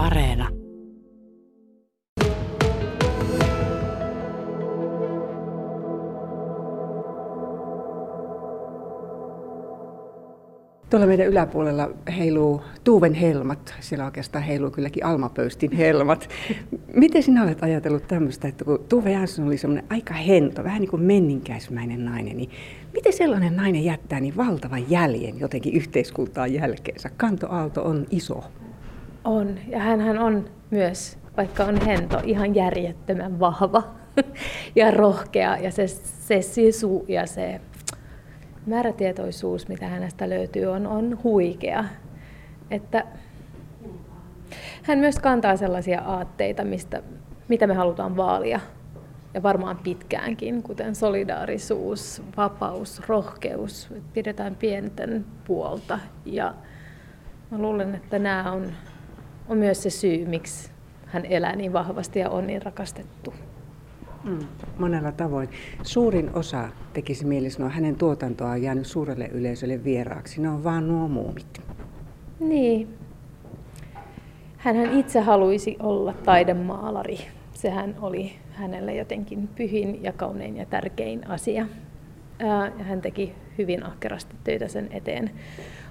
Areena. Tuolla meidän yläpuolella heiluu Tuuven helmat. Siellä oikeastaan heiluu kylläkin Alma Pöystin helmat. Miten sinä olet ajatellut tämmöistä, että kun Tuve Jansson oli semmoinen aika hento, vähän niin kuin menninkäismäinen nainen, niin miten sellainen nainen jättää niin valtavan jäljen jotenkin yhteiskuntaan jälkeensä? Kantoaalto on iso. On, ja hän on myös, vaikka on hento, ihan järjettömän vahva ja rohkea, ja se, se sisu ja se määrätietoisuus, mitä hänestä löytyy, on, on huikea. Että hän myös kantaa sellaisia aatteita, mistä, mitä me halutaan vaalia. Ja varmaan pitkäänkin, kuten solidaarisuus, vapaus, rohkeus, pidetään pienten puolta. Ja mä luulen, että nämä on, on myös se syy, miksi hän elää niin vahvasti ja on niin rakastettu. Mm, monella tavoin. Suurin osa tekisi mieli sanoa, hänen tuotantoaan on jäänyt suurelle yleisölle vieraaksi. Ne on vaan nuo muumit. Niin. Hänhän itse haluaisi olla taidemaalari. Sehän oli hänelle jotenkin pyhin ja kaunein ja tärkein asia. Ja hän teki hyvin ahkerasti töitä sen eteen.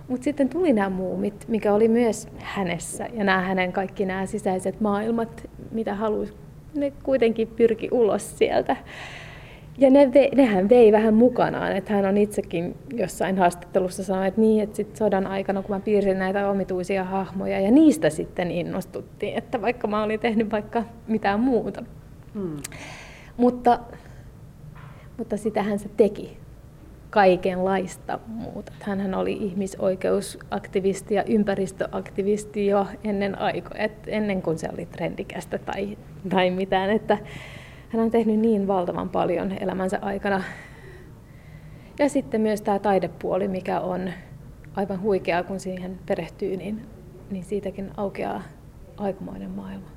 Mutta sitten tuli nämä muumit, mikä oli myös hänessä. Ja nämä hänen kaikki nämä sisäiset maailmat, mitä halusi ne kuitenkin pyrki ulos sieltä. Ja ne vei, nehän vei vähän mukanaan, että hän on itsekin jossain haastattelussa sanonut, että niin, että sit sodan aikana, kun mä piirsin näitä omituisia hahmoja, ja niistä sitten innostuttiin, että vaikka mä olin tehnyt vaikka mitään muuta. Hmm. Mutta, mutta sitähän se teki kaikenlaista muuta. Hänhän oli ihmisoikeusaktivisti ja ympäristöaktivisti jo ennen aikoja, ennen kuin se oli trendikästä tai, tai mitään. Että hän on tehnyt niin valtavan paljon elämänsä aikana. Ja sitten myös tämä taidepuoli, mikä on aivan huikeaa, kun siihen perehtyy, niin, niin siitäkin aukeaa aikamoinen maailma.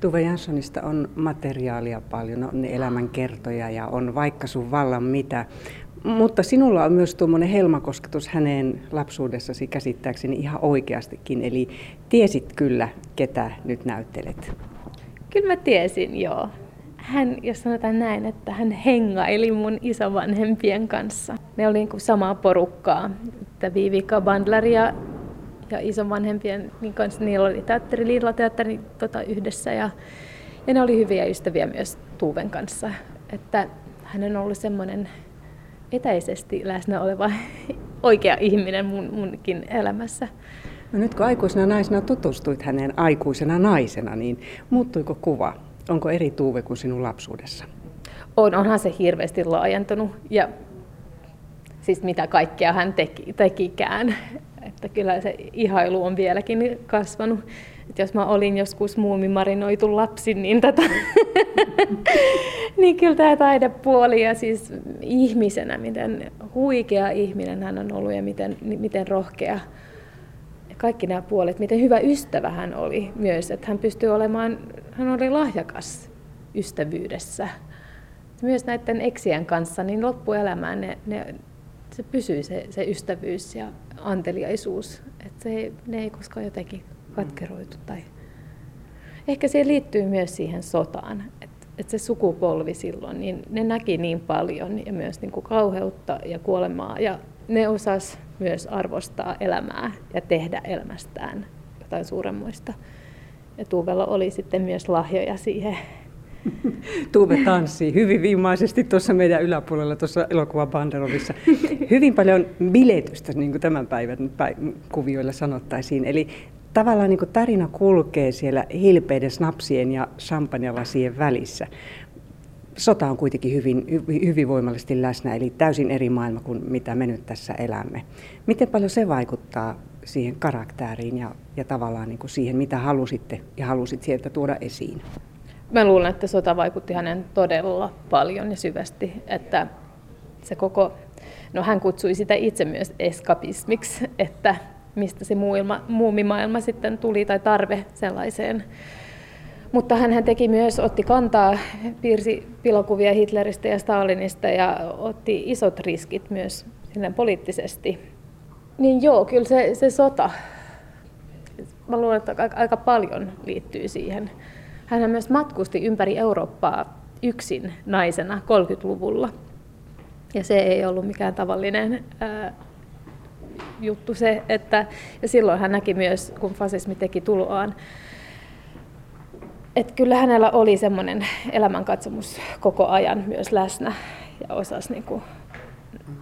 Tuve Janssonista on materiaalia paljon, on elämänkertoja ja on vaikka sun vallan mitä. Mutta sinulla on myös tuommoinen helmakosketus häneen lapsuudessasi käsittääkseni ihan oikeastikin. Eli tiesit kyllä, ketä nyt näyttelet. Kyllä mä tiesin, joo. Hän, jos sanotaan näin, että hän hengaili mun isovanhempien kanssa. Ne oli niin samaa porukkaa. Että Viivika Bandler ja, ja isovanhempien niin kanssa, niillä oli teatteri, Liilla teatteri tota, yhdessä. Ja, ja ne oli hyviä ystäviä myös Tuuven kanssa. Että hän on ollut semmoinen etäisesti läsnä oleva oikea ihminen mun, munkin elämässä. No nyt kun aikuisena naisena tutustuit häneen aikuisena naisena, niin muuttuiko kuva? Onko eri Tuuve kuin sinun lapsuudessa? On, onhan se hirveästi laajentunut ja siis mitä kaikkea hän teki, tekikään. Että kyllä se ihailu on vieläkin kasvanut. Että jos mä olin joskus muumimarinoitu lapsi, niin, tätä, niin kyllä tämä taidepuoli ja siis ihmisenä, miten huikea ihminen hän on ollut ja miten, miten rohkea. Kaikki nämä puolet, miten hyvä ystävä hän oli myös, että hän pystyi olemaan, hän oli lahjakas ystävyydessä. Myös näiden eksien kanssa, niin loppuelämään ne, ne, se pysyy se, se ystävyys ja anteliaisuus. Että se, ne ei koskaan jotenkin katkeroitu. Tai... Ehkä se liittyy myös siihen sotaan, että et se sukupolvi silloin, niin ne näki niin paljon ja myös niin kuin kauheutta ja kuolemaa ja ne osas myös arvostaa elämää ja tehdä elämästään jotain suuremmoista. Ja Tuuvella oli sitten myös lahjoja siihen. Tuuve tanssii hyvin viimaisesti tuossa meidän yläpuolella tuossa elokuva Banderovissa. Hyvin paljon biletystä, niin kuin tämän päivän kuvioilla sanottaisiin. Eli tavallaan niin tarina kulkee siellä hilpeiden snapsien ja champanjalasien välissä. Sota on kuitenkin hyvin, hyvin voimallisesti läsnä, eli täysin eri maailma kuin mitä me nyt tässä elämme. Miten paljon se vaikuttaa siihen karaktääriin ja, ja tavallaan niin siihen, mitä halusitte ja halusit sieltä tuoda esiin? Mä luulen, että sota vaikutti hänen todella paljon ja syvästi, että se koko, no hän kutsui sitä itse myös eskapismiksi, että mistä se muilma, muumimaailma sitten tuli tai tarve sellaiseen. Mutta hän teki myös, otti kantaa, piirsi pilokuvia Hitleristä ja Stalinista ja otti isot riskit myös poliittisesti. Niin joo, kyllä se, se sota mä luulen, että aika paljon liittyy siihen. Hän myös matkusti ympäri Eurooppaa yksin naisena 30-luvulla. Ja se ei ollut mikään tavallinen ää, juttu se, että ja silloin hän näki myös, kun fasismi teki tuloaan, että kyllä hänellä oli semmoinen elämänkatsomus koko ajan myös läsnä ja osasi niin kuin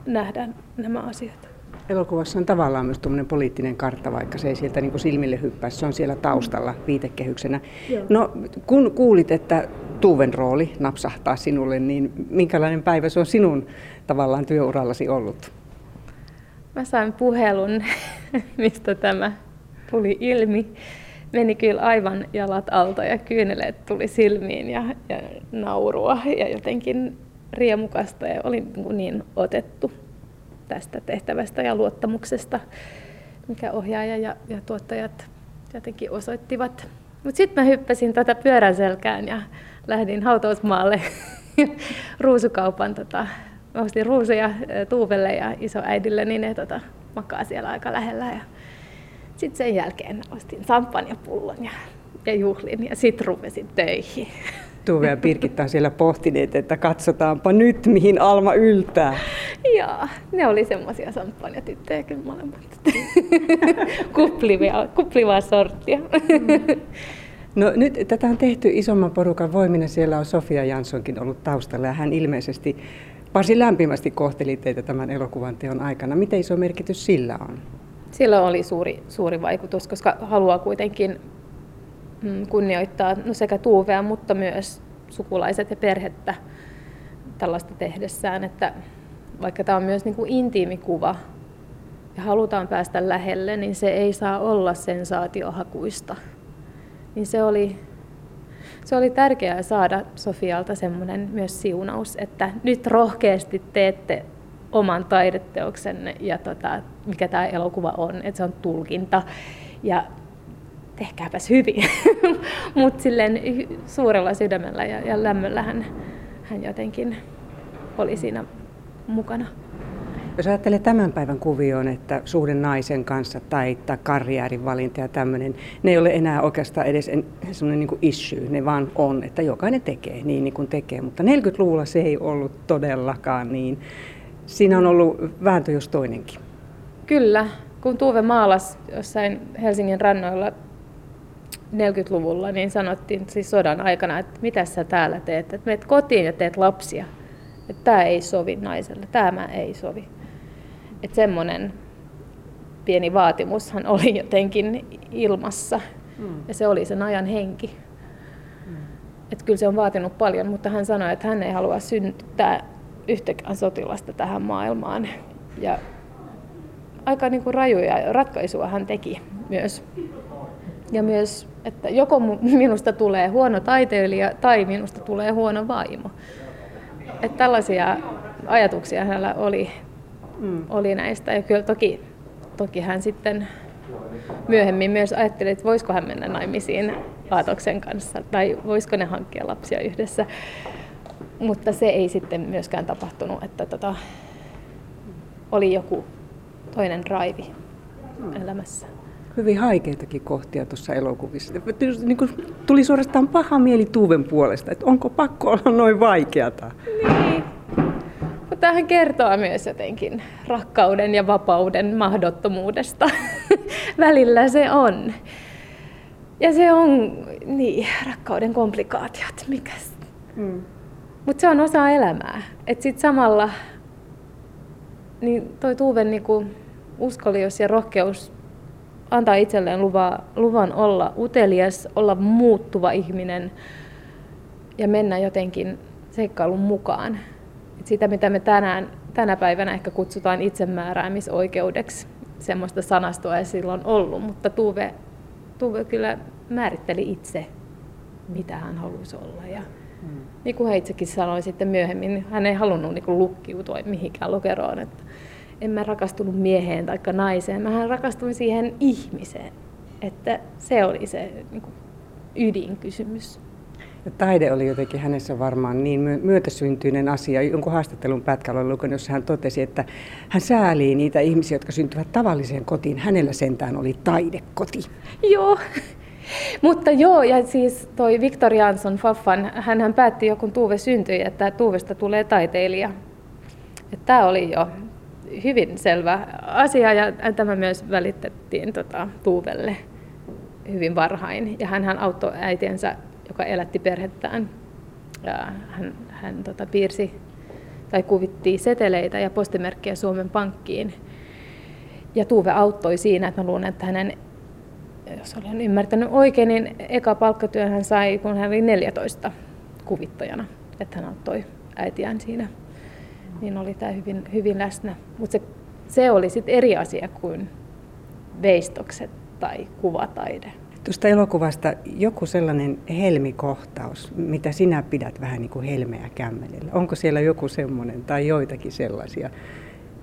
nähdä nämä asiat. Elokuvassa on tavallaan myös tuommoinen poliittinen kartta, vaikka se ei sieltä niin silmille hyppää, se on siellä taustalla viitekehyksenä. Joo. No, kun kuulit, että Tuuven rooli napsahtaa sinulle, niin minkälainen päivä se on sinun tavallaan työurallasi ollut? Mä sain puhelun, mistä tämä tuli ilmi. Meni kyllä aivan jalat alta ja kyyneleet tuli silmiin ja, ja naurua ja jotenkin riemukasta ja olin niin, niin otettu tästä tehtävästä ja luottamuksesta, mikä ohjaaja ja, ja tuottajat jotenkin osoittivat. Mutta sitten mä hyppäsin tätä pyörän selkään ja lähdin hautausmaalle ruusukaupan. Tota, mä ostin ruusuja Tuuvelle ja isoäidille, niin ne tota, makaa siellä aika lähellä. Ja sitten sen jälkeen ostin pullon ja, ja juhlin ja sitten rupesin töihin. Tuve ja Pirkitta on siellä pohtineet, että katsotaanpa nyt, mihin Alma yltää. Joo, ne oli semmoisia samppanjatyttöjä kyllä molemmat. kuplivia, kuplivaa sorttia. No nyt tätä on tehty isomman porukan voimina. Siellä on Sofia Janssonkin ollut taustalla ja hän ilmeisesti varsin lämpimästi kohteli teitä tämän elokuvan teon aikana. Miten iso merkitys sillä on? Sillä oli suuri, suuri vaikutus, koska haluaa kuitenkin Mm, kunnioittaa no sekä Tuuvea, mutta myös sukulaiset ja perhettä tällaista tehdessään, että vaikka tämä on myös niin kuin intiimi kuva ja halutaan päästä lähelle, niin se ei saa olla sensaatiohakuista. Niin se oli, se oli tärkeää saada Sofialta semmoinen myös siunaus, että nyt rohkeasti teette oman taideteoksenne ja tota, mikä tämä elokuva on, että se on tulkinta. Ja tehkääpäs hyvin. Mutta silleen suurella sydämellä ja, ja lämmöllä hän, hän jotenkin oli siinä mukana. Jos ajattelee tämän päivän kuvioon, että suhde naisen kanssa tai, tai karjäärin valinta ja tämmöinen, ne ei ole enää oikeastaan edes semmoinen niin issue, ne vaan on, että jokainen tekee niin, niin kuin tekee. Mutta 40-luvulla se ei ollut todellakaan niin. Siinä on ollut vääntö jos toinenkin. Kyllä, kun Tuve maalas jossain Helsingin rannoilla 40-luvulla niin sanottiin siis sodan aikana, että mitä sä täällä teet, että meet kotiin ja teet lapsia. Että tämä ei sovi naiselle, tämä ei sovi. Että semmoinen pieni vaatimushan oli jotenkin ilmassa. Mm. Ja se oli sen ajan henki. Mm. Että kyllä se on vaatinut paljon, mutta hän sanoi, että hän ei halua synnyttää yhtäkään sotilasta tähän maailmaan. Ja aika niin kuin rajuja ratkaisuja hän teki myös. Ja myös että joko minusta tulee huono taiteilija tai minusta tulee huono vaimo. Että tällaisia ajatuksia hänellä oli, mm. oli näistä. Ja kyllä toki, toki hän sitten myöhemmin myös ajatteli, että voisiko hän mennä naimisiin Aatoksen kanssa tai voisiko ne hankkia lapsia yhdessä. Mutta se ei sitten myöskään tapahtunut, että tota, oli joku toinen raivi mm. elämässä hyvin haikeitakin kohtia tuossa elokuvissa. Niin kuin tuli suorastaan paha mieli Tuuven puolesta, että onko pakko olla noin vaikeata. Niin. Mutta tämähän kertoo myös jotenkin rakkauden ja vapauden mahdottomuudesta. Välillä se on. Ja se on, niin, rakkauden komplikaatiot, mikäs. Mm. Mutta se on osa elämää. Että sitten samalla niin toi Tuuven niinku uskolius ja rohkeus antaa itselleen luva, luvan olla utelias, olla muuttuva ihminen ja mennä jotenkin seikkailun mukaan. Sitä, mitä me tänään, tänä päivänä ehkä kutsutaan itsemääräämisoikeudeksi, semmoista sanastoa ei silloin ollut, mutta Tuve, Tuve kyllä määritteli itse, mitä hän halusi olla. Ja hmm. niin kuin hän itsekin sanoi sitten myöhemmin, hän ei halunnut niin kuin lukkiutua mihinkään lokeroon. Että en mä rakastunut mieheen tai naiseen, mä rakastuin siihen ihmiseen. Että se oli se niin kuin, ydinkysymys. Ja taide oli jotenkin hänessä varmaan niin myötäsyntyinen asia. Jonkun haastattelun pätkällä olen lukenut, jossa hän totesi, että hän säälii niitä ihmisiä, jotka syntyvät tavalliseen kotiin. Hänellä sentään oli taidekoti. Joo, mutta joo, ja siis toi Viktor Jansson Faffan, hän päätti jo kun Tuve syntyi, että Tuuvesta tulee taiteilija. Tämä oli jo hyvin selvä asia ja tämä myös välitettiin tota, Tuuvelle hyvin varhain. Ja hän auttoi äitiensä, joka elätti perhettään. Hän hän tota, piirsi tai kuvitti seteleitä ja postimerkkejä Suomen Pankkiin. Ja Tuve auttoi siinä, että mä luulen, että hänen, jos olen ymmärtänyt oikein, niin eka palkkatyön hän sai, kun hän oli 14 kuvittajana. Että hän auttoi äitiään siinä niin oli tämä hyvin, hyvin läsnä. Mutta se, se oli sitten eri asia kuin veistokset tai kuvataide. Tuosta elokuvasta joku sellainen helmikohtaus, mitä sinä pidät vähän niin kuin helmeä kämmenellä. Onko siellä joku semmoinen tai joitakin sellaisia,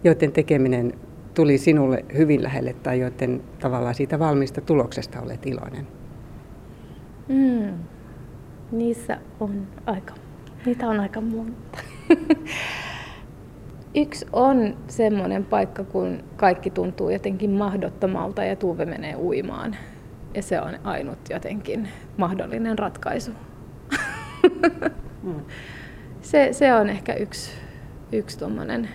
joiden tekeminen tuli sinulle hyvin lähelle tai joiden tavallaan siitä valmista tuloksesta olet iloinen? Mm. Niissä on aika, niitä on aika monta. Yksi on semmoinen paikka, kun kaikki tuntuu jotenkin mahdottomalta ja Tuve menee uimaan. Ja se on ainut jotenkin mahdollinen ratkaisu. Mm. se, se on ehkä yksi, yksi tommonen,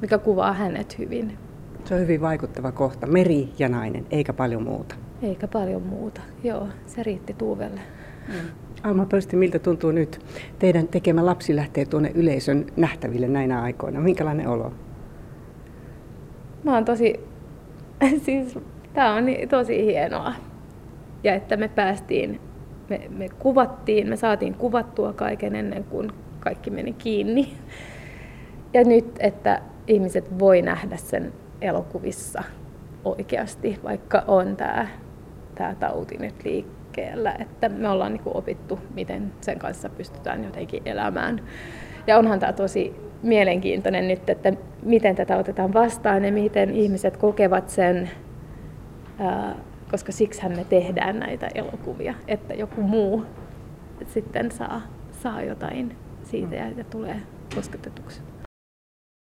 mikä kuvaa hänet hyvin. Se on hyvin vaikuttava kohta. Meri ja nainen, eikä paljon muuta. Eikä paljon muuta, joo. Se riitti Tuuvelle. Mm. Alma Pöysti, miltä tuntuu nyt? Teidän tekemä lapsi lähtee tuonne yleisön nähtäville näinä aikoina. Minkälainen olo? Mä oon tosi, siis tää on tosi hienoa. Ja että me päästiin, me, me kuvattiin, me saatiin kuvattua kaiken ennen kuin kaikki meni kiinni. Ja nyt, että ihmiset voi nähdä sen elokuvissa oikeasti, vaikka on tämä tää tauti nyt liikkeellä että me ollaan niin kuin opittu, miten sen kanssa pystytään jotenkin elämään. Ja onhan tämä tosi mielenkiintoinen nyt, että miten tätä otetaan vastaan ja miten ihmiset kokevat sen, koska siksihän me tehdään näitä elokuvia, että joku muu sitten saa, saa jotain siitä ja, ja tulee kosketetuksi.